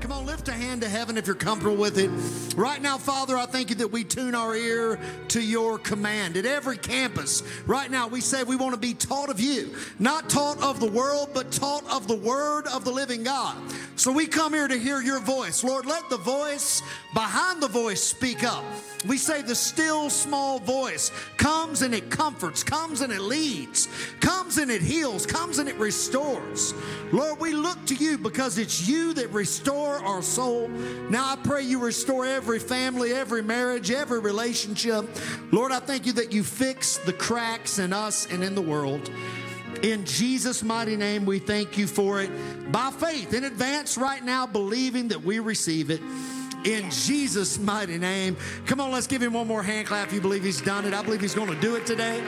Come on, lift a hand to heaven if you're comfortable with it. Right now, Father, I thank you that we tune our ear to your command. At every campus, right now, we say we want to be taught of you, not taught of the world, but taught of the word of the living God. So we come here to hear your voice. Lord, let the voice behind the voice speak up. We say the still small voice comes and it comforts, comes and it leads, comes and it heals, comes and it restores. Lord, we look to you because it's you that restore our soul. Now I pray you restore every family, every marriage, every relationship. Lord, I thank you that you fix the cracks in us and in the world. In Jesus' mighty name, we thank you for it by faith in advance right now, believing that we receive it in Jesus' mighty name. Come on, let's give him one more hand clap if you believe he's done it. I believe he's going to do it today.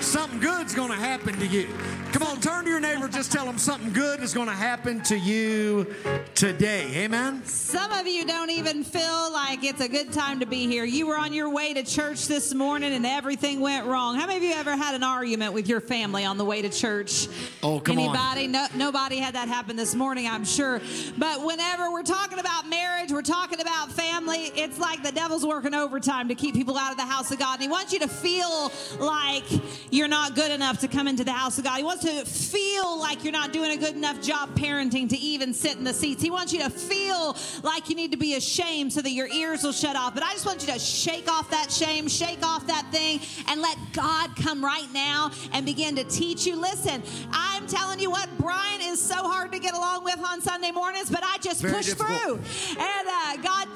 Something good's going to happen to you. Come on, turn to your neighbor, just tell him something good is going to happen to you today. Amen. Some of you don't even feel like it's a good time to be here. You were on your way to church this morning and everything went wrong. How many of you ever had an argument with your family on the way to church? Oh, come Anybody? on. No, nobody had that happen this morning, I'm sure. But whenever we're talking about marriage, we're talking about family, it's like the devil's working overtime to keep people out of the house of God. And he wants you to feel like you're not good enough to come into the house of God. He wants to feel like you're not doing a good enough job parenting to even sit in the seats. He wants you to feel like you need to be ashamed so that your ears will shut off. But I just want you to shake off that shame, shake off that thing, and let God come right now and begin to teach you. Listen, I'm telling you what, Brian is so hard to get along with on Sunday mornings, but just Very push difficult. through. And uh, God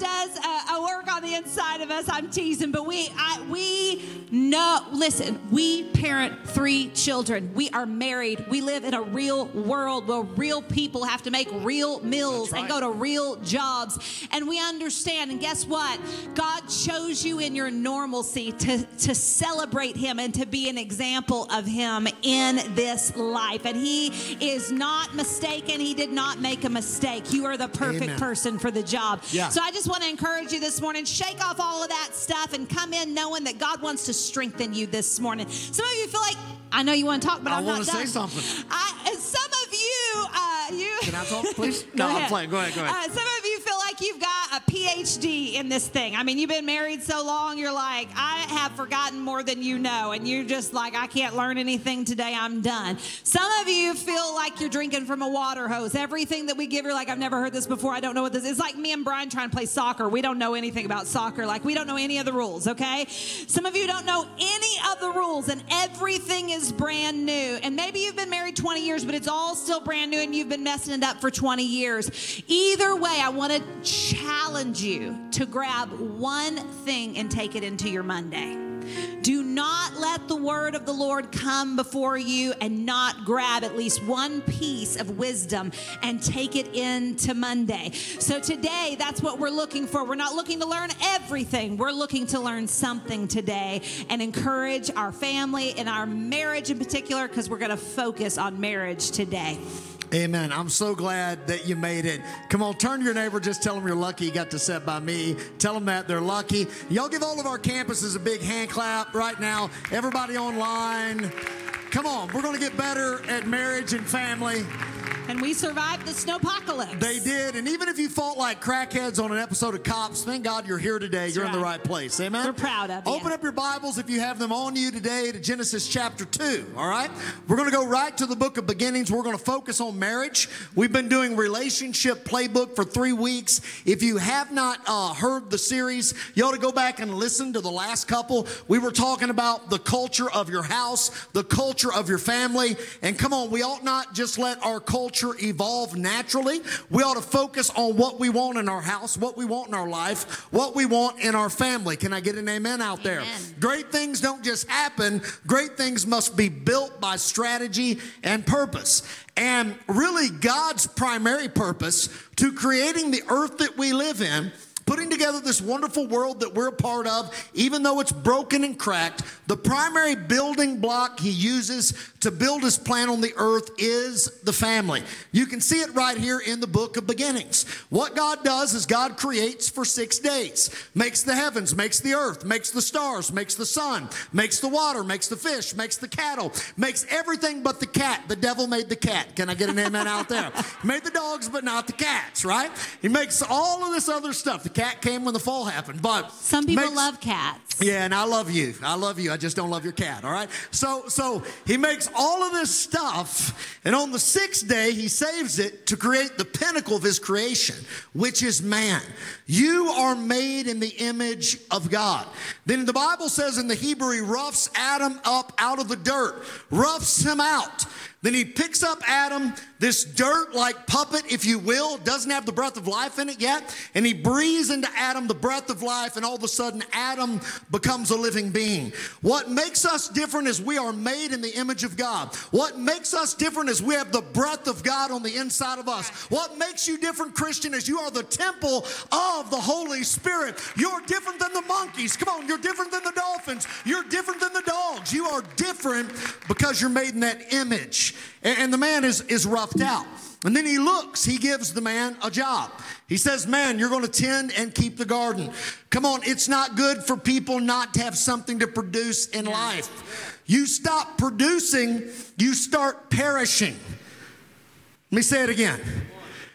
the inside of us. I'm teasing, but we I, we know. Listen, we parent three children. We are married. We live in a real world where real people have to make real meals That's and go to real jobs. And we understand. And guess what? God chose you in your normalcy to to celebrate Him and to be an example of Him in this life. And He is not mistaken. He did not make a mistake. You are the perfect Amen. person for the job. Yeah. So I just want to encourage you this morning. Shake off all of that stuff and come in knowing that God wants to strengthen you this morning. Some of you feel like I know you want to talk, but I I'm wanna not say something. I, and some of you, uh, you. Can I talk, please? No, I'm playing. Go ahead, go ahead. Uh, some of you feel like you've got a PhD in this thing. I mean, you've been married so long, you're like, I have forgotten more than you know. And you're just like, I can't learn anything today. I'm done. Some of you feel like you're drinking from a water hose. Everything that we give, you're like, I've never heard this before. I don't know what this is. It's like me and Brian trying to play soccer. We don't know anything about soccer. Like, we don't know any of the rules, okay? Some of you don't know any of the rules, and everything is brand new. And maybe you've been married 20 years, but it's all still brand new, and you've been messing it up for 20 years. Either way, I want to challenge you to grab one thing and take it into your Monday. Do not let the word of the Lord come before you and not grab at least one piece of wisdom and take it into Monday. So today, that's what we're looking for. We're not looking to learn everything, we're looking to learn something today and encourage our family and our marriage in particular because we're going to focus on marriage today. Amen. I'm so glad that you made it. Come on, turn to your neighbor. Just tell them you're lucky you got to sit by me. Tell them that they're lucky. Y'all give all of our campuses a big hand clap right now. Everybody online. Come on, we're going to get better at marriage and family. And we survived the snowpocalypse. They did. And even if you fought like crackheads on an episode of Cops, thank God you're here today. you're in the right. right place. Amen. We're proud of you. Open up your Bibles if you have them on you today to Genesis chapter 2. All right? We're going to go right to the book of beginnings. We're going to focus on marriage. We've been doing relationship playbook for three weeks. If you have not uh, heard the series, you ought to go back and listen to the last couple. We were talking about the culture of your house, the culture of your family. And come on, we ought not just let our culture evolve naturally. We ought to focus on what we want in our house, what we want in our life, what we want in our family. Can I get an amen out there? Great things don't just happen, great things must be built by strategy and purpose. And really, God's primary purpose to creating the earth that we live in putting together this wonderful world that we're a part of, even though it's broken and cracked, the primary building block he uses to build his plan on the earth is the family. You can see it right here in the book of beginnings. What God does is God creates for six days, makes the heavens, makes the earth, makes the stars, makes the sun, makes the water, makes the fish, makes the cattle, makes everything but the cat. The devil made the cat. Can I get an amen out there? made the dogs, but not the cats, right? He makes all of this other stuff. The cat came when the fall happened, but some people makes, love cats. Yeah, and I love you. I love you. I just don't love your cat, all right? So so he makes all of this stuff, and on the sixth day, he saves it to create the pinnacle of his creation, which is man. You are made in the image of God. Then the Bible says in the Hebrew, he roughs Adam up out of the dirt, roughs him out. Then he picks up Adam, this dirt like puppet, if you will, doesn't have the breath of life in it yet, and he breathes into Adam the breath of life, and all of a sudden, Adam becomes a living being. What makes us different is we are made in the image of God. What makes us different is we have the breath of God on the inside of us. What makes you different, Christian, is you are the temple of the Holy Spirit. You're different than the monkeys. Come on, you're different than the dolphins. You're different than the dogs. You are different because you're made in that image. And the man is, is roughed out. And then he looks, he gives the man a job. He says, Man, you're going to tend and keep the garden. Come on, it's not good for people not to have something to produce in life. You stop producing, you start perishing. Let me say it again.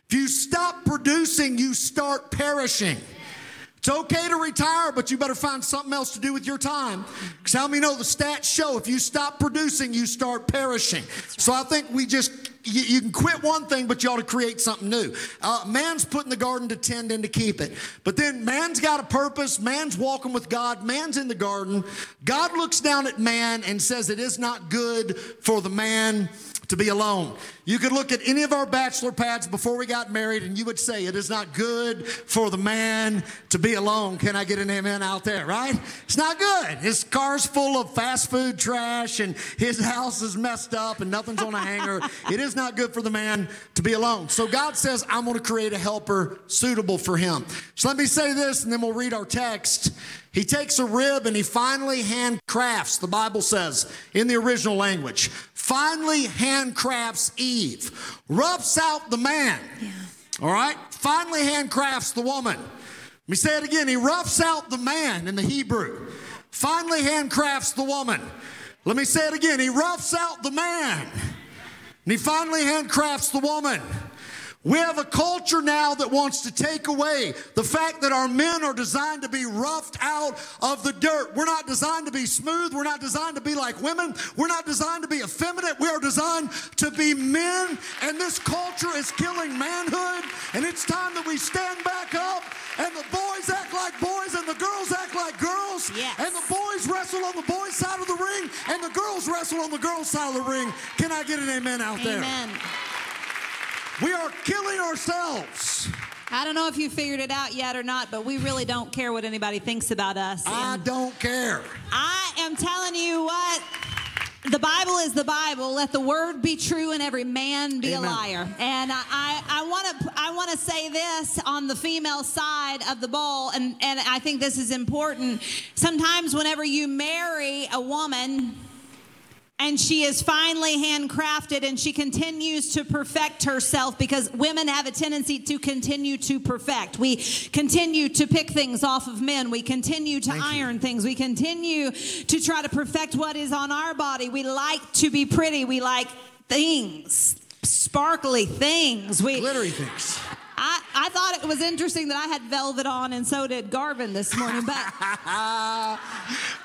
If you stop producing, you start perishing. It's okay to retire, but you better find something else to do with your time. Because how many know the stats show if you stop producing, you start perishing? Right. So I think we just, you, you, can quit one thing, but you ought to create something new. Uh, man's put in the garden to tend and to keep it. But then man's got a purpose, man's walking with God, man's in the garden. God looks down at man and says, It is not good for the man to be alone. You could look at any of our bachelor pads before we got married and you would say, It is not good for the man to be alone. Can I get an amen out there, right? It's not good. His car's full of fast food trash and his house is messed up and nothing's on a hanger. It is not good for the man to be alone. So God says, I'm going to create a helper suitable for him. So let me say this and then we'll read our text. He takes a rib and he finally handcrafts, the Bible says in the original language, finally handcrafts Eve, roughs out the man. Yeah. All right? Finally handcrafts the woman. Let me say it again. He roughs out the man in the Hebrew, finally handcrafts the woman. Let me say it again. He roughs out the man, and he finally handcrafts the woman. We have a culture now that wants to take away the fact that our men are designed to be roughed out of the dirt. We're not designed to be smooth. We're not designed to be like women. We're not designed to be effeminate. We are designed to be men. And this culture is killing manhood. And it's time that we stand back up and the boys act like boys and the girls act like girls. Yes. And the boys wrestle on the boys' side of the ring and the girls wrestle on the girls' side of the ring. Can I get an amen out amen. there? Amen. We are killing ourselves. I don't know if you figured it out yet or not, but we really don't care what anybody thinks about us. I don't care. I am telling you what. The Bible is the Bible. Let the word be true and every man be Amen. a liar. And I want to I want to say this on the female side of the ball, and and I think this is important. Sometimes whenever you marry a woman and she is finely handcrafted and she continues to perfect herself because women have a tendency to continue to perfect. We continue to pick things off of men. We continue to Thank iron you. things. We continue to try to perfect what is on our body. We like to be pretty. We like things, sparkly things. We glittery things. I, I thought it was interesting that I had velvet on, and so did Garvin this morning. But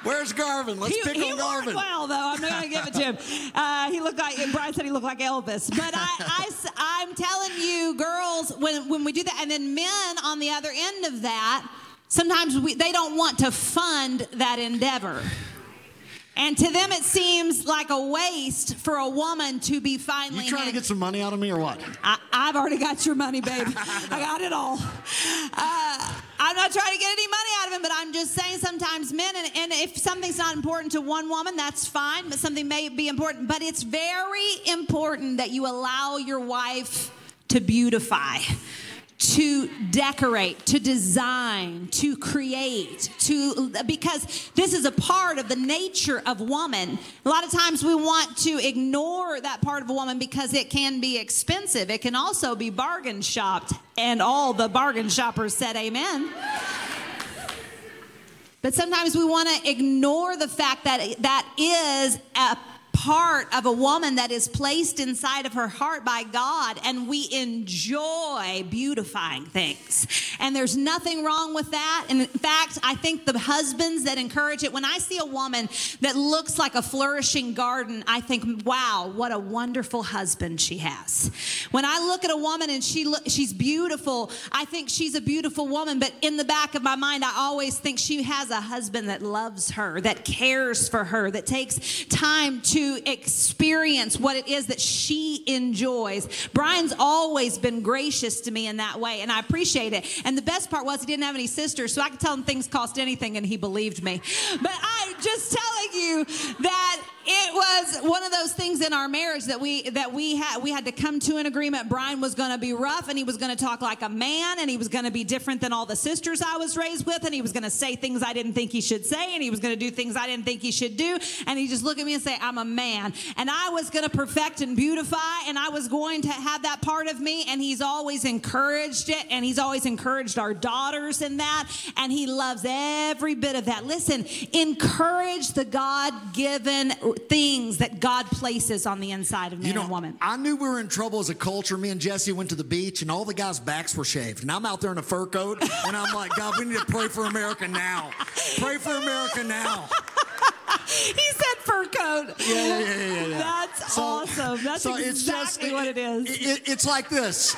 where's Garvin? Let's he, pick he on Garvin. well, though. I'm not going to give it to him. Uh, he looked like Brian said he looked like Elvis. But I, I, I'm telling you, girls, when when we do that, and then men on the other end of that, sometimes we, they don't want to fund that endeavor. And to them, it seems like a waste for a woman to be finally. You trying to get some money out of me or what? I, have already got your money, babe. I got it all. Uh, I'm not trying to get any money out of him, but I'm just saying sometimes men, and, and if something's not important to one woman, that's fine, but something may be important. But it's very important that you allow your wife to beautify to decorate, to design, to create, to because this is a part of the nature of woman. A lot of times we want to ignore that part of a woman because it can be expensive. It can also be bargain shopped, and all the bargain shoppers said amen. But sometimes we want to ignore the fact that that is a part of a woman that is placed inside of her heart by God, and we enjoy beautifying things. And there's nothing wrong with that. And in fact, I think the husbands that encourage it, when I see a woman that looks like a flourishing garden, I think, wow, what a wonderful husband she has. When I look at a woman and she she's beautiful, I think she's a beautiful woman, but in the back of my mind, I always think she has a husband that loves her, that cares for her, that takes time experience what it is that she enjoys. Brian's always been gracious to me in that way, and I appreciate it. And the best part was he didn't have any sisters, so I could tell him things cost anything, and he believed me. But I'm just telling you that it was one of those things in our marriage that we that we had we had to come to an agreement. Brian was going to be rough and he was going to talk like a man and he was going to be different than all the sisters I was raised with and he was going to say things I didn't think he should say and he was going to do things I didn't think he should do and he just look at me and say I'm a man and I was going to perfect and beautify and I was going to have that part of me and he's always encouraged it and he's always encouraged our daughters in that and he loves every bit of that. Listen, encourage the God-given things that God places on the inside of man You know, and woman. I knew we were in trouble as a culture. Me and Jesse went to the beach, and all the guys' backs were shaved. And I'm out there in a fur coat, and I'm like, God, we need to pray for America now. Pray for America now. he said fur coat. Yeah, yeah, yeah, yeah. yeah. That's So- awesome. That's so it's exactly what it is. it- it- it's like this.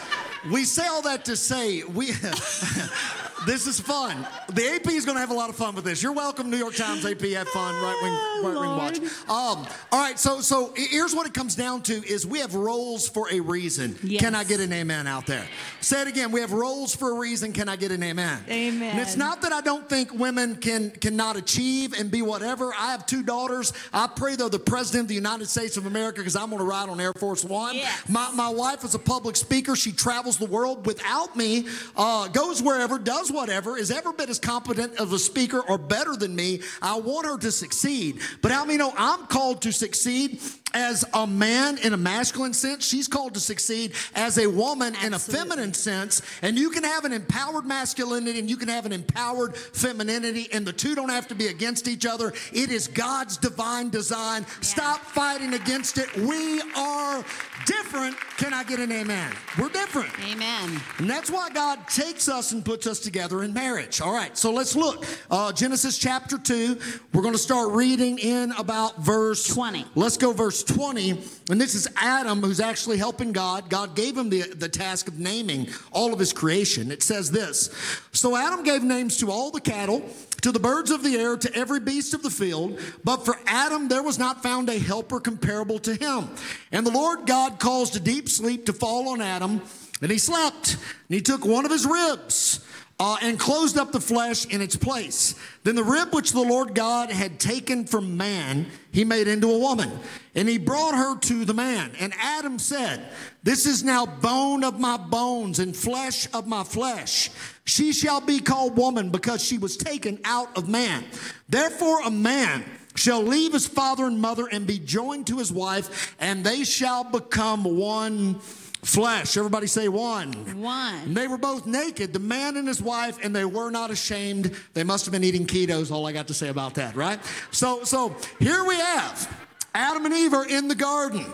We say all that to say we. this is fun. The AP is going to have a lot of fun with this. You're welcome, New York Times AP. Have fun, right wing, right wing watch. Um, all right, so so here's what it comes down to: is we have roles for a reason. Yes. Can I get an amen out there? Say it again. We have roles for a reason. Can I get an amen? Amen. And it's not that I don't think women can cannot achieve and be whatever. I have two daughters. I pray they're the president of the United States of America because I'm going to ride on Air Force One. Yes. My, my wife is a public speaker. She travels the world without me, uh, goes wherever, does whatever, is every bit as competent of a speaker or better than me. I want her to succeed. But how many know I'm called to succeed as a man in a masculine sense? She's called to succeed as a woman in a feminine sense. And you can have an empowered masculinity and you can have an empowered femininity, and the two don't have to be against each other. It is God's divine design. Stop fighting against it. We are different. Can I get an amen? We're different. Amen. And that's why God takes us and puts us together in marriage. All right, so let's look. Uh, Genesis chapter 2. We're going to start reading in about verse 20. Let's go verse 20. And this is Adam who's actually helping God. God gave him the, the task of naming all of his creation. It says this So Adam gave names to all the cattle, to the birds of the air, to every beast of the field. But for Adam there was not found a helper comparable to him. And the Lord God caused a deep sleep to fall on Adam, and he slept. And he took one of his ribs uh, and closed up the flesh in its place. Then the rib which the Lord God had taken from man, he made into a woman. And he brought her to the man. And Adam said, This is now bone of my bones and flesh of my flesh. She shall be called woman because she was taken out of man. Therefore, a man shall leave his father and mother and be joined to his wife, and they shall become one flesh. Everybody say one. One. And they were both naked, the man and his wife, and they were not ashamed. They must have been eating ketos, all I got to say about that, right? So, so here we have Adam and Eve are in the garden.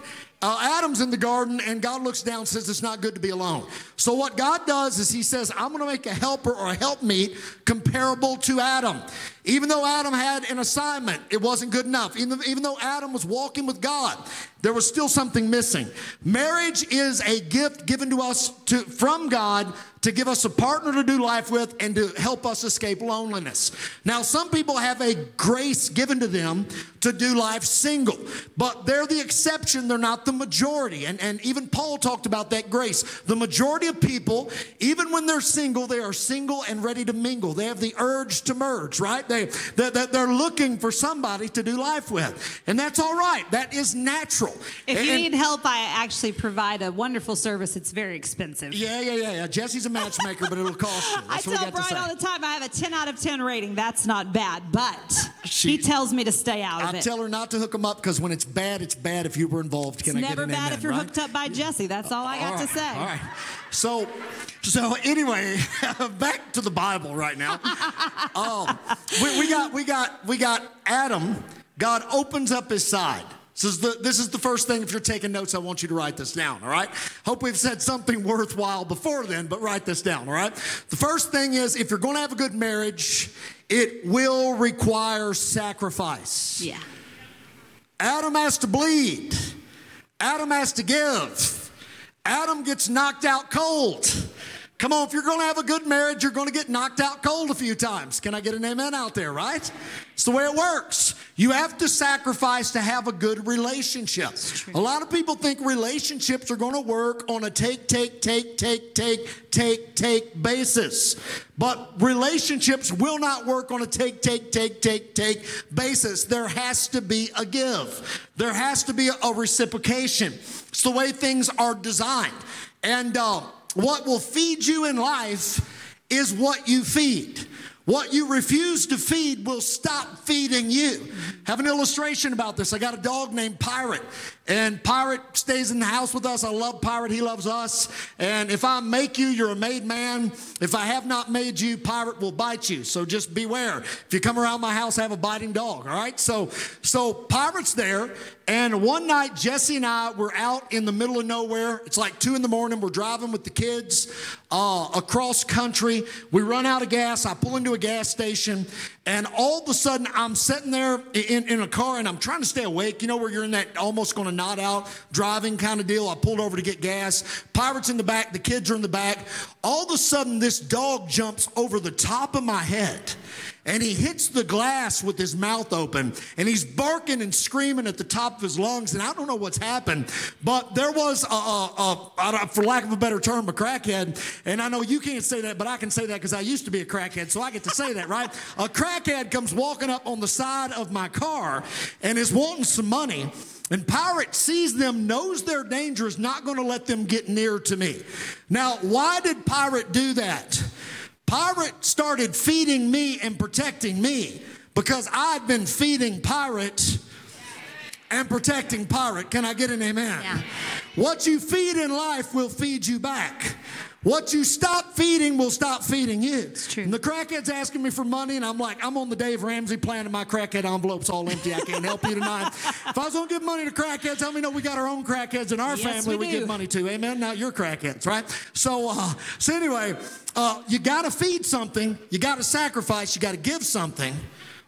Uh, Adam's in the garden, and God looks down and says, It's not good to be alone. So, what God does is He says, I'm going to make a helper or a helpmeet comparable to Adam. Even though Adam had an assignment, it wasn't good enough. Even, even though Adam was walking with God, there was still something missing. Marriage is a gift given to us to, from God to give us a partner to do life with and to help us escape loneliness. Now, some people have a grace given to them to do life single, but they're the exception, they're not the majority. And, and even Paul talked about that grace. The majority of people, even when they're single, they are single and ready to mingle. They have the urge to merge, right? They, they, they- they're looking for somebody to do life with. And that's all right, that is natural. If you and- need help, I actually provide a wonderful service. It's very expensive. yeah, yeah, yeah, yeah. Jesse's a matchmaker, but it'll cost you. I That's what tell Brian all the time I have a 10 out of 10 rating. That's not bad, but She- he tells me to stay out I of it. I tell her not to hook him up because when it's bad, it's bad if you were involved. Can it's I get it? It's never an bad if you're right? hooked up by Jesse. That's all I got All to say. All right. So, so anyway, back to the Bible right now. um, we, we got, we got, we got Adam. God opens up his side. This is, the, this is the first thing. If you're taking notes, I want you to write this down, all right? Hope we've said something worthwhile before then, but write this down, all right? The first thing is if you're going to have a good marriage, it will require sacrifice. Yeah. Adam has to bleed. Adam has to give. Adam gets knocked out cold. Come on, if you're going to have a good marriage, you're going to get knocked out cold a few times. Can I get an amen out there, right? It's the way it works. You have to sacrifice to have a good relationship. A lot of people think relationships are going to work on a take, take, take, take, take, take, take basis. But relationships will not work on a take, take, take, take, take basis. There has to be a give, there has to be a reciprocation. It's the way things are designed. And uh, what will feed you in life is what you feed. What you refuse to feed will stop feeding you. Have an illustration about this. I got a dog named Pirate, and Pirate stays in the house with us. I love Pirate, he loves us. And if I make you, you're a made man. If I have not made you, Pirate will bite you. So just beware. If you come around my house, I have a biting dog, all right? So so Pirate's there, and one night Jesse and I were out in the middle of nowhere. It's like two in the morning. We're driving with the kids uh, across country. We run out of gas. I pull into a gas station, and all of a sudden I'm sitting there in, in a car and I'm trying to stay awake. You know where you're in that almost going to nod out driving kind of deal. I pulled over to get gas. Pirates in the back. The kids are in the back. All of a sudden this dog jumps over the top of my head and he hits the glass with his mouth open and he's barking and screaming at the top of his lungs and i don't know what's happened but there was a, a, a, for lack of a better term a crackhead and i know you can't say that but i can say that because i used to be a crackhead so i get to say that right a crackhead comes walking up on the side of my car and is wanting some money and Pirate sees them, knows their danger, is not going to let them get near to me. Now, why did Pirate do that? Pirate started feeding me and protecting me because I'd been feeding Pirate and protecting Pirate. Can I get an amen? Yeah. What you feed in life will feed you back. What you stop feeding will stop feeding you. It's true. And the crackhead's asking me for money, and I'm like, I'm on the Dave Ramsey plan, and my crackhead envelope's all empty. I can't help you tonight. if I was gonna give money to crackheads, how many know we got our own crackheads in our Yes, family we we, give money to? Amen. Now you're crackheads, right? So, uh, so anyway, uh, you gotta feed something, you gotta sacrifice, you gotta give something,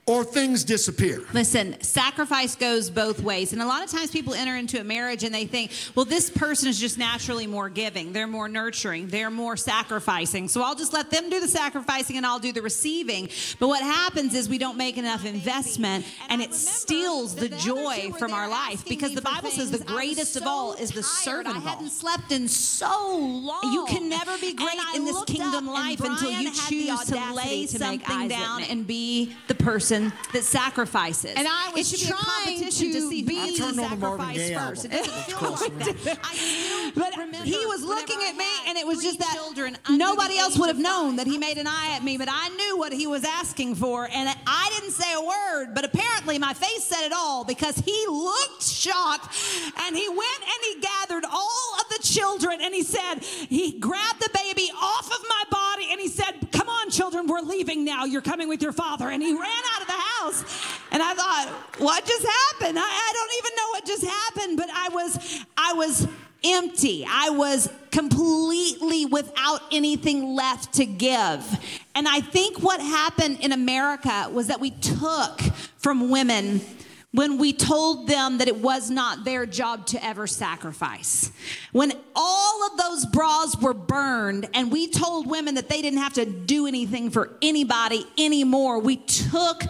or things disappear. Listen, sacrifice goes both ways. And a lot of times people enter into a marriage and they think, well, this person is just naturally more giving. They're more nurturing. They're more sacrificing. So I'll just let them do the sacrificing and I'll do the receiving. But what happens is we don't make enough investment and it steals the joy from our life because the Bible says the greatest of all is the servant of all. slept in so long. You can never be great in this kingdom life until you choose to lay something down and be the person that sacrifices. And I it was should be a trying competition to, to see be- who can sacrifice first. It doesn't feel like that. I still But remember he was looking at me, and it was just that nobody else would have known that he made an eye at me. But I knew what he was asking for, and I didn't say a word. But apparently, my face said it all because he looked shocked, and he went and he gathered all of the children, and he said, he grabbed the baby off of my body, children, we're leaving now. You're coming with your father." And he ran out of the house, and I thought, what just happened? I, I don't even know what just happened, but I was, I was empty. I was completely without anything left to give. And I think what happened in America was that we took from women when we told them that it was not their job to ever sacrifice. When all of those bras were burned and we told women that they didn't have to do anything for anybody anymore, we took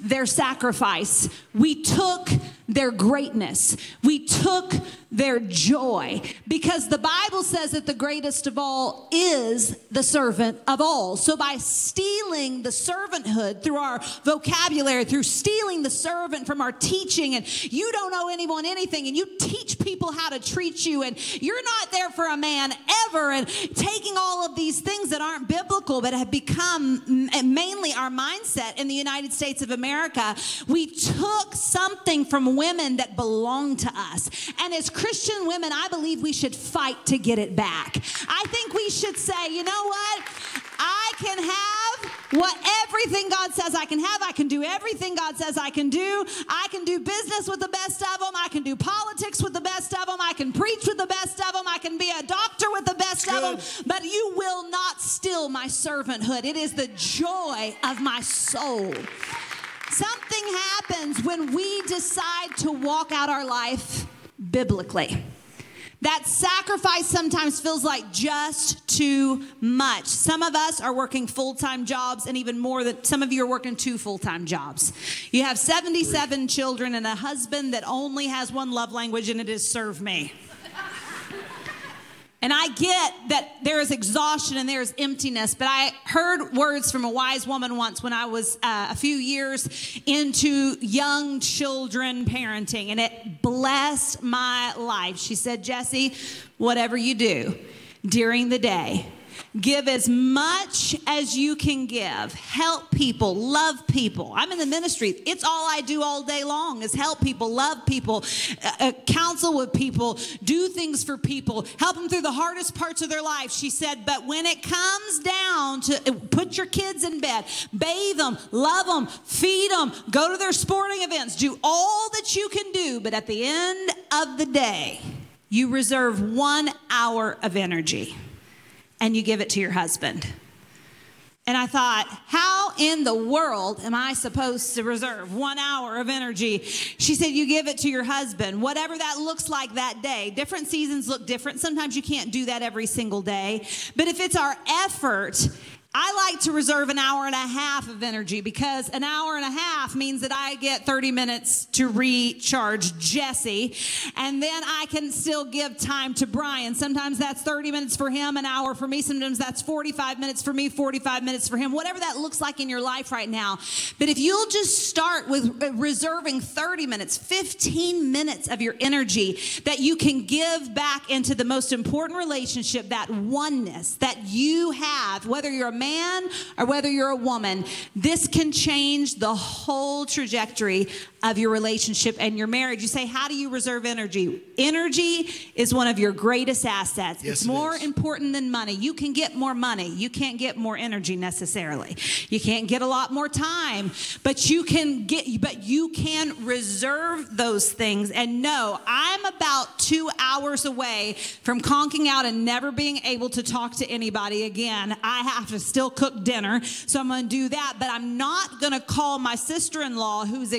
their sacrifice. We took their greatness. We took their joy because the Bible says that the greatest of all is the servant of all. So by stealing the servanthood through our vocabulary, through stealing the servant from our teaching, and you don't owe anyone anything, and you teach people how to treat you, and you're not there for a man ever, and taking all of these things that aren't biblical but have become mainly our mindset in the United States of America, we took something from women that belong to us. And as Christian women, I believe we should fight to get it back. I think we should say, you know what? I can have what everything God says I can have. I can do everything God says I can do. I can do business with the best of them. I can do politics with the best of them. I can preach with the best of them. I can be a doctor with the best of them. But you will not steal my servanthood. It is the joy of my soul. Something happens when we decide to walk out our life biblically. That sacrifice sometimes feels like just too much. Some of us are working full time jobs, and even more than some of you are working two full time jobs. You have 77 children and a husband that only has one love language, and it is serve me. And I get that there is exhaustion and there is emptiness, but I heard words from a wise woman once when I was uh, a few years into young children parenting, and it blessed my life. She said, Jesse, whatever you do during the day, Give as much as you can give. Help people, love people. I'm in the ministry. It's all I do all day long is help people, love people, uh, uh, counsel with people, do things for people, help them through the hardest parts of their life. She said, but when it comes down to uh, put your kids in bed, bathe them, love them, feed them, go to their sporting events, do all that you can do, but at the end of the day, you reserve one hour of energy and you give it to your husband. And I thought, how in the world am I supposed to reserve one hour of energy? She said, You give it to your husband, whatever that looks like that day. Different seasons look different. Sometimes you can't do that every single day. But if it's our effort I like to reserve an hour and a half of energy because an hour and a half means that I get 30 minutes to recharge Jesse, and then I can still give time to Brian. Sometimes that's 30 minutes for him, an hour for me. Sometimes that's 45 minutes for me, 45 minutes for him, whatever that looks like in your life right now. But if you'll just start with uh, reserving 30 minutes, 15 minutes of your energy that you can give back into the most important relationship, that oneness that you have, whether you're a man or whether you're a woman, this can change the whole trajectory of your relationship and your marriage. You say, How do you reserve energy? Energy is one of your greatest assets. Yes, it's more is. important than money. You can get more money, you can't get more energy necessarily. You can't get a lot more time, but you can get but you can reserve those things and know I'm about 2 hours away from conking out and never being able to talk to anybody again. I have to still cook dinner, so I'm going to do that, but I'm not going to call my sister-in-law who's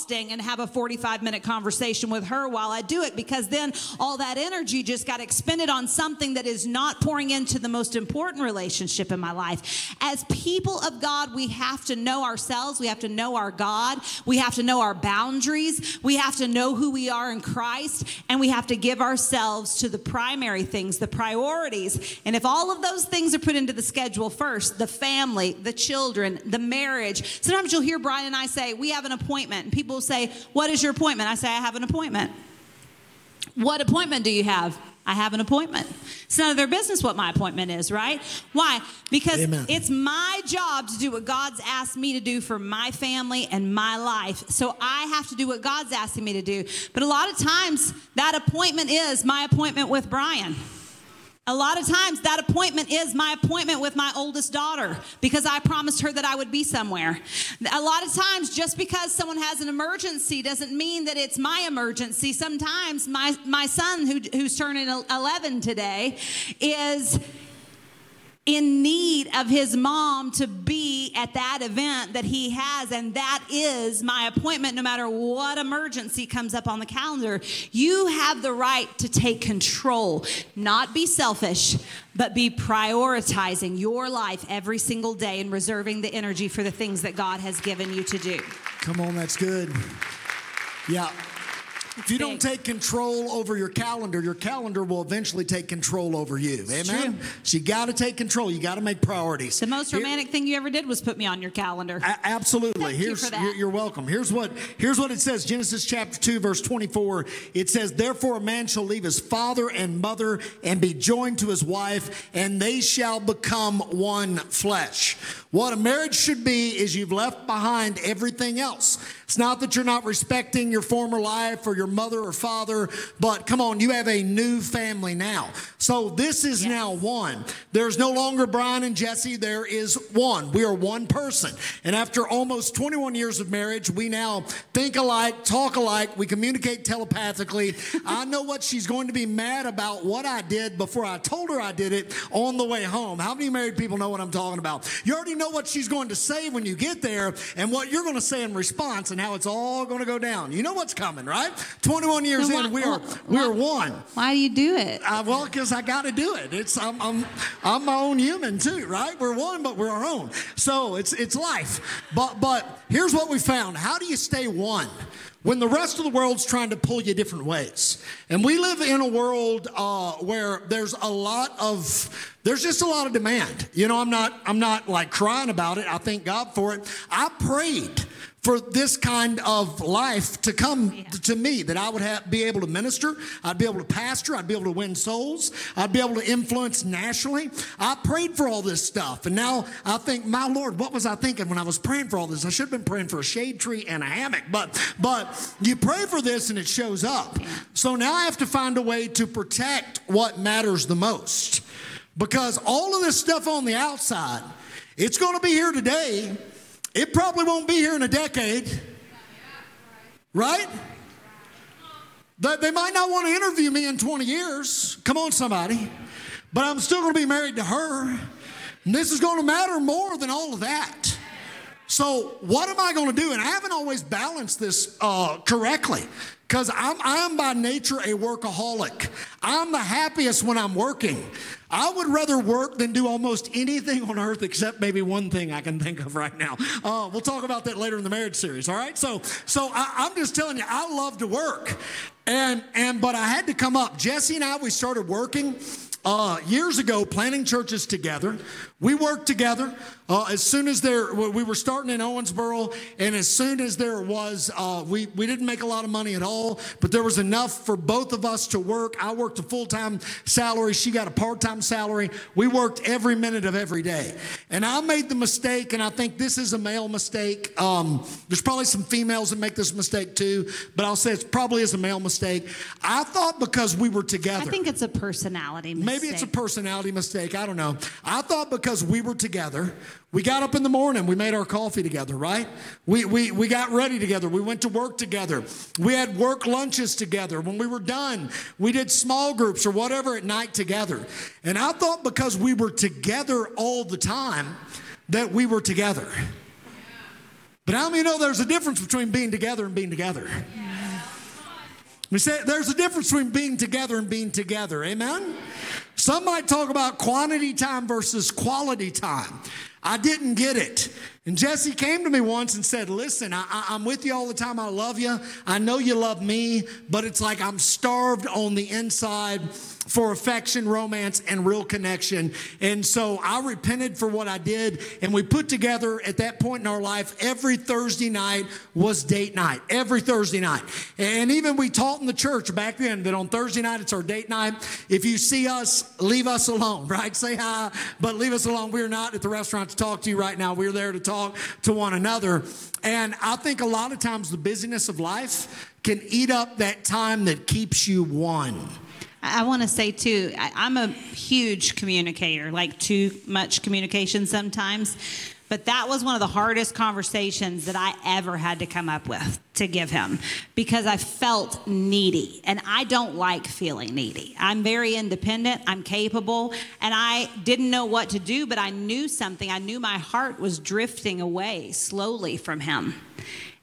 exhausting and have a 45 minute conversation with her while I do it because then all that energy just got expended on something that is not pouring into the most important relationship in my life. As people of God, we have to know ourselves, we have to know our God, we have to know our boundaries, we have to know who we are in Christ, and we have to give ourselves to the primary things, the priorities. And if all of those things are put into the schedule first, the family, the children, the marriage. Sometimes you'll hear Brian and I say, We have an appointment. And people will say, What is your appointment? I say, I have an appointment. What appointment do you have? I have an appointment. It's none of their business what my appointment is, right? Why? Because Amen. it's my job to do what God's asked me to do for my family and my life. So I have to do what God's asking me to do. But a lot of times, that appointment is my appointment with Brian. A lot of times, that appointment is my appointment with my oldest daughter because I promised her that I would be somewhere. A lot of times, just because someone has an emergency doesn't mean that it's my emergency. Sometimes, my, my son, who, who's turning 11 today, is in need of his mom to be at that event that he has, and that is my appointment no matter what emergency comes up on the calendar. You have the right to take control, not be selfish, but be prioritizing your life every single day and reserving the energy for the things that God has given you to do. Come on, that's good. Yeah. If you don't take control over your calendar, your calendar will eventually take control over you. Amen. true. So you got to take control. You got to make priorities. The most Here- romantic thing you ever did was put me on your calendar. A- absolutely. Thank you Here's for that. You're, you're welcome. Here's what here's what it says. Genesis chapter 2 verse 24. It says, "Therefore a man shall leave his father and mother and be joined to his wife, and they shall become one flesh." What a marriage should be is you've left behind everything else. It's not that you're not respecting your former life or your mother or father, but come on, you have a new family now. So this is now one. There's no longer Brian and Jesse. There is one. We are one person. And after almost 21 years of marriage, we now think alike, talk alike, we communicate telepathically. I know what she's going to be mad about what I did before I told her I did it on the way home. How many married people know what I'm talking about? You already know what she's going to say when you get there and what you're going to say in response and how it's all going to go down. You know what's coming, right? 21 years So why- in, we are we are one. Why do you do it? Uh, well, because I got to do it. It's I'm, I'm I'm my own human too, right? We're one, but we're our own. So it's it's life. But but here's what we found. How do you stay one? When the rest of the world's trying to pull you different ways, and we live in a world uh, where there's a lot of there's just a lot of demand. You know, I'm not I'm not like crying about it. I thank God for it. I prayed for this kind of life to come to me that I would have, be able to minister, I'd be able to pastor, I'd be able to win souls, I'd be able to influence nationally. I prayed for all this stuff, and now I think, my Lord, what was I thinking when I was praying for all this? I should have been praying for a shade tree and a hammock, but but you pray for this and it shows up. So now I have to find a way to protect what matters the most, because all of this stuff on the outside, it's going to be here today. It probably won't be here in a decade. Right? They, might not want to interview me in 20 years. Come on, somebody. But I'm still going to be married to her. And this is going to matter more than all of that. So, what am I going to do? And I haven't always balanced this uh, correctly because I'm, I'm by nature a workaholic. I'm the happiest when I'm working. I would rather work than do almost anything on earth except maybe one thing I can think of right now. Uh, we'll talk about that later in the marriage series. All right. So, so I, I'm just telling you, I love to work, and and but I had to come up. Jesse and I, we started working uh, years ago planning churches together. We worked together. Uh, as soon as there, we were starting in Owensboro, and as soon as there was, uh, we, we didn't make a lot of money at all, but there was enough for both of us to work. I worked a full time salary, she got a part time salary. We worked every minute of every day. And I made the mistake, and I think this is a male mistake. Um, there's probably some females that make this mistake too, but I'll say it probably is a male mistake. I thought because we were together. I think it's a personality mistake. Maybe it's a personality mistake. I don't know. I thought because we were together, we got up in the morning, we made our coffee together, right? We, we, we got ready together. We went to work together. We had work lunches together. When we were done, we did small groups or whatever at night together. And I thought because we were together all the time, that we were together. But how many know there's a difference between being together and being together? We say there's a difference between being together and being together. Amen? Some might talk about quantity time versus quality time. I didn't get it. And Jesse came to me once and said, Listen, I, I'm with you all the time. I love you. I know you love me, but it's like I'm starved on the inside for affection, romance, and real connection. And so I repented for what I did. And we put together at that point in our life, every Thursday night was date night. Every Thursday night. And even we taught in the church back then that on Thursday night, it's our date night. If you see us, leave us alone, right? Say hi, but leave us alone. We're not at the restaurant to talk to you right now. We're there to talk to one another. And I think a lot of times the busyness of life can eat up that time that keeps you one. I want to say too, I, I'm a huge communicator, like too much communication sometimes. But that was one of the hardest conversations that I ever had to come up with to give him because I felt needy and I don't like feeling needy. I'm very independent, I'm capable, and I didn't know what to do, but I knew something. I knew my heart was drifting away slowly from him.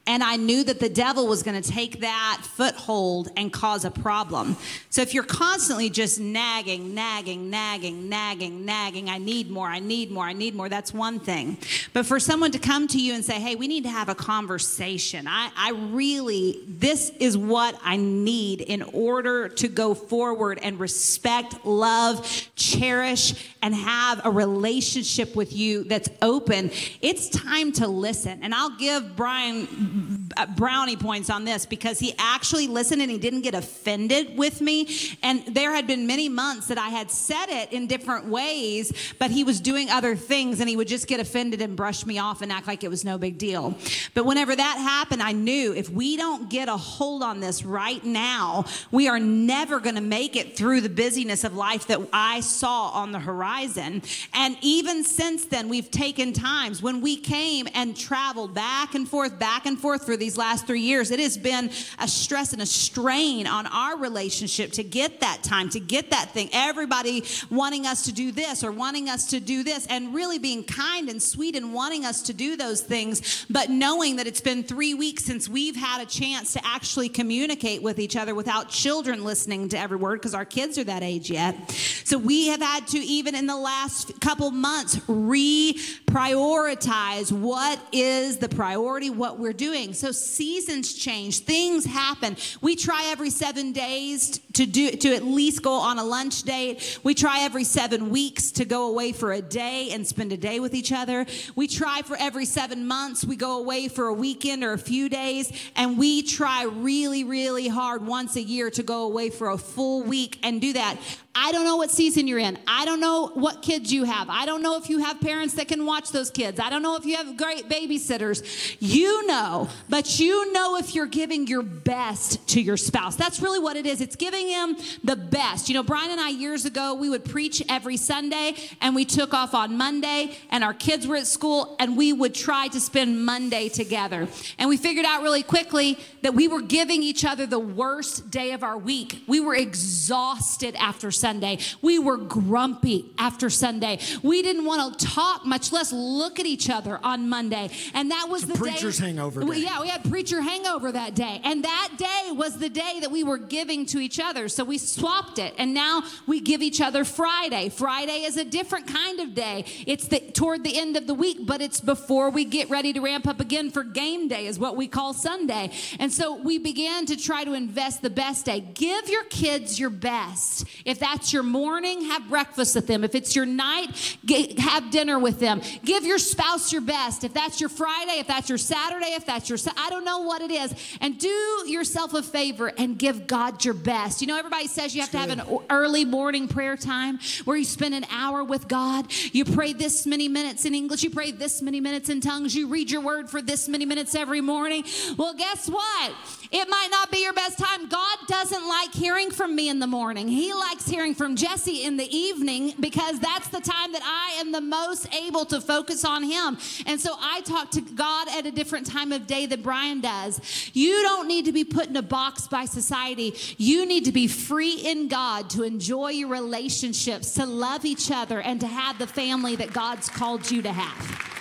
And I knew that the devil was going to take that foothold and cause a problem. So if you're constantly just nagging, nagging, nagging, nagging, nagging, I need more, I need more, I need more, that's one thing. But for someone to come to you and say, hey, we need to have a conversation. I, I really, this is what I need in order to go forward and respect, love, cherish, and have a relationship with you that's open. It's time to listen. And I'll give Brian Uh, brownie points on this because he actually listened and he didn't get offended with me. And there had been many months that I had said it in different ways, but he was doing other things and he would just get offended and brush me off and act like it was no big deal. But whenever that happened, I knew if we don't get a hold on this right now, we are never going to make it through the busyness of life that I saw on the horizon. And even since then, we've taken times when we came and traveled back and forth, back and forth for these last three years. It has been a stress and a strain on our relationship to get that time, to get that thing. Everybody wanting us to do this or wanting us to do this, and really being kind and sweet and wanting us to do those things, but knowing that it's been three weeks since we've had a chance to actually communicate with each other without children listening to every word because our kids are that age yet. So we have had to, even in the last couple months, reprioritize what is the priority, what we're doing. So seasons change, things happen. We try every seven days to do to at least go on a lunch date. We try every seven weeks to go away for a day and spend a day with each other. We try for every seven months, we go away for a weekend or a few days, and we try really, really hard once a year to go away for a full week and do that. I don't know what season you're in. I don't know what kids you have. I don't know if you have parents that can watch those kids. I don't know if you have great babysitters. You know, but you know if you're giving your best to your spouse. That's really what it is. It's giving him the best. You know, Brian and I years ago, we would preach every Sunday and we took off on Monday and our kids were at school and we would try to spend Monday together. And we figured out really quickly that we were giving each other the worst day of our week. We were exhausted after Sunday. We were grumpy after Sunday. We didn't want to talk, much less look at each other on Monday. And that was the preacher's day. hangover day. Yeah, we had preacher hangover that day. And that day was the day that we were giving to each other. So we swapped it. And now we give each other Friday. Friday is a different kind of day. It's the, toward the end of the week, but it's before we get ready to ramp up again for game day, is what we call Sunday. And so we began to try to invest the best day. Give your kids your best. If that's your morning, have breakfast with them. If it's your night, get, have dinner with them. Give your spouse your best. If that's your Friday, if that's your Saturday, if that's your, I don't know what it is. And do yourself a favor and give God your best. You know, everybody says you have to have an early morning prayer time where you spend an hour with God. You pray this many minutes in English. You pray this many minutes in tongues. You read your word for this many minutes every morning. Well, guess what? It might not be your best time. God doesn't like hearing from me in the morning. He likes hearing from Jesse in the evening because that's the time that I am the most able to focus on Him. And so I talk to God at a different time of day than Brian does. You don't need to be put in a box by society. You need to be free in God to enjoy your relationships, to love each other, and to have the family that God's called you to have.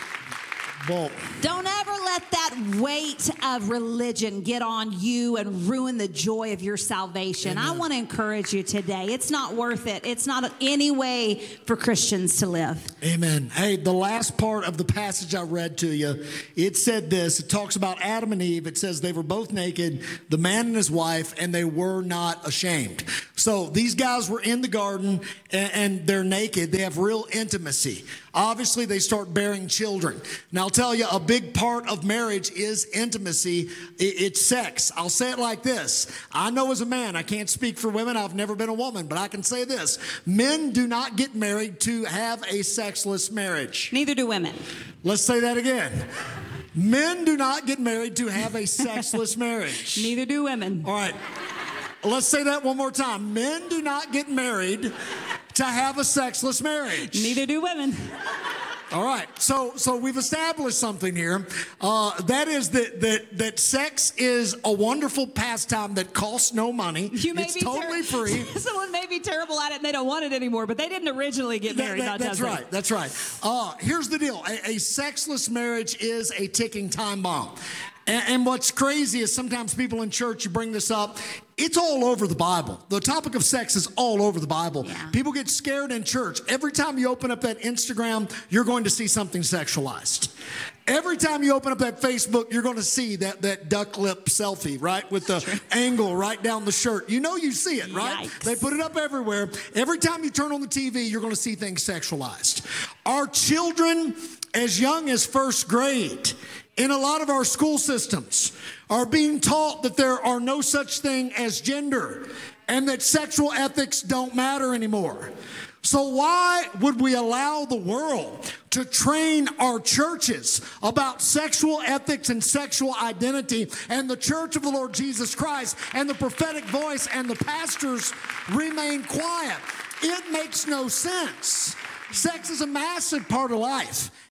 Well, Don't ever let that weight of religion get on you and ruin the joy of your salvation. I want to encourage you today. It's not worth it. It's not any way for Christians to live. Amen. Hey, the last part of the passage I read to you, it said this. It talks about Adam and Eve. It says they were both naked, the man and his wife, and they were not ashamed. So these guys were in the garden and, and they're naked. They have real intimacy. Obviously, they start bearing children. Now, I'll tell you, a big part of marriage is intimacy. It's sex. I'll say it like this. I know as a man, I can't speak for women. I've never been a woman, but I can say this. Men do not get married to have a sexless marriage. Neither do women. Let's say that again. Men do not get married to have a sexless marriage. Neither do women. All right. Let's say that one more time. Men do not get married to have a sexless marriage. Neither do women. All right, so so we've established something here. Uh, that is that that that sex is a wonderful pastime that costs no money. You may it's be totally ter- free. Someone may be terrible at it and they don't want it anymore, but they didn't originally get married. that- not that's it? right. That's right. Uh, here's the deal: a, a sexless marriage is a ticking time bomb. And, and what's crazy is sometimes people in church, you bring this up, it's all over the Bible. The topic of sex is all over the Bible. Yeah. People get scared in church. Every time you open up that Instagram, you're going to see something sexualized. Every time you open up that Facebook, you're going to see that, that duck lip selfie, right? With the angle right down the shirt. You know you see it, right? Yikes. They put it up everywhere. Every time you turn on the TV, you're going to see things sexualized. Our children, as young as first grade, in a lot of our school systems, are being taught that there are no such thing as gender and that sexual ethics don't matter anymore. So, why would we allow the world to train our churches about sexual ethics and sexual identity, and the church of the Lord Jesus Christ and the prophetic voice and the pastors remain quiet? It makes no sense. Sex is a massive part of life.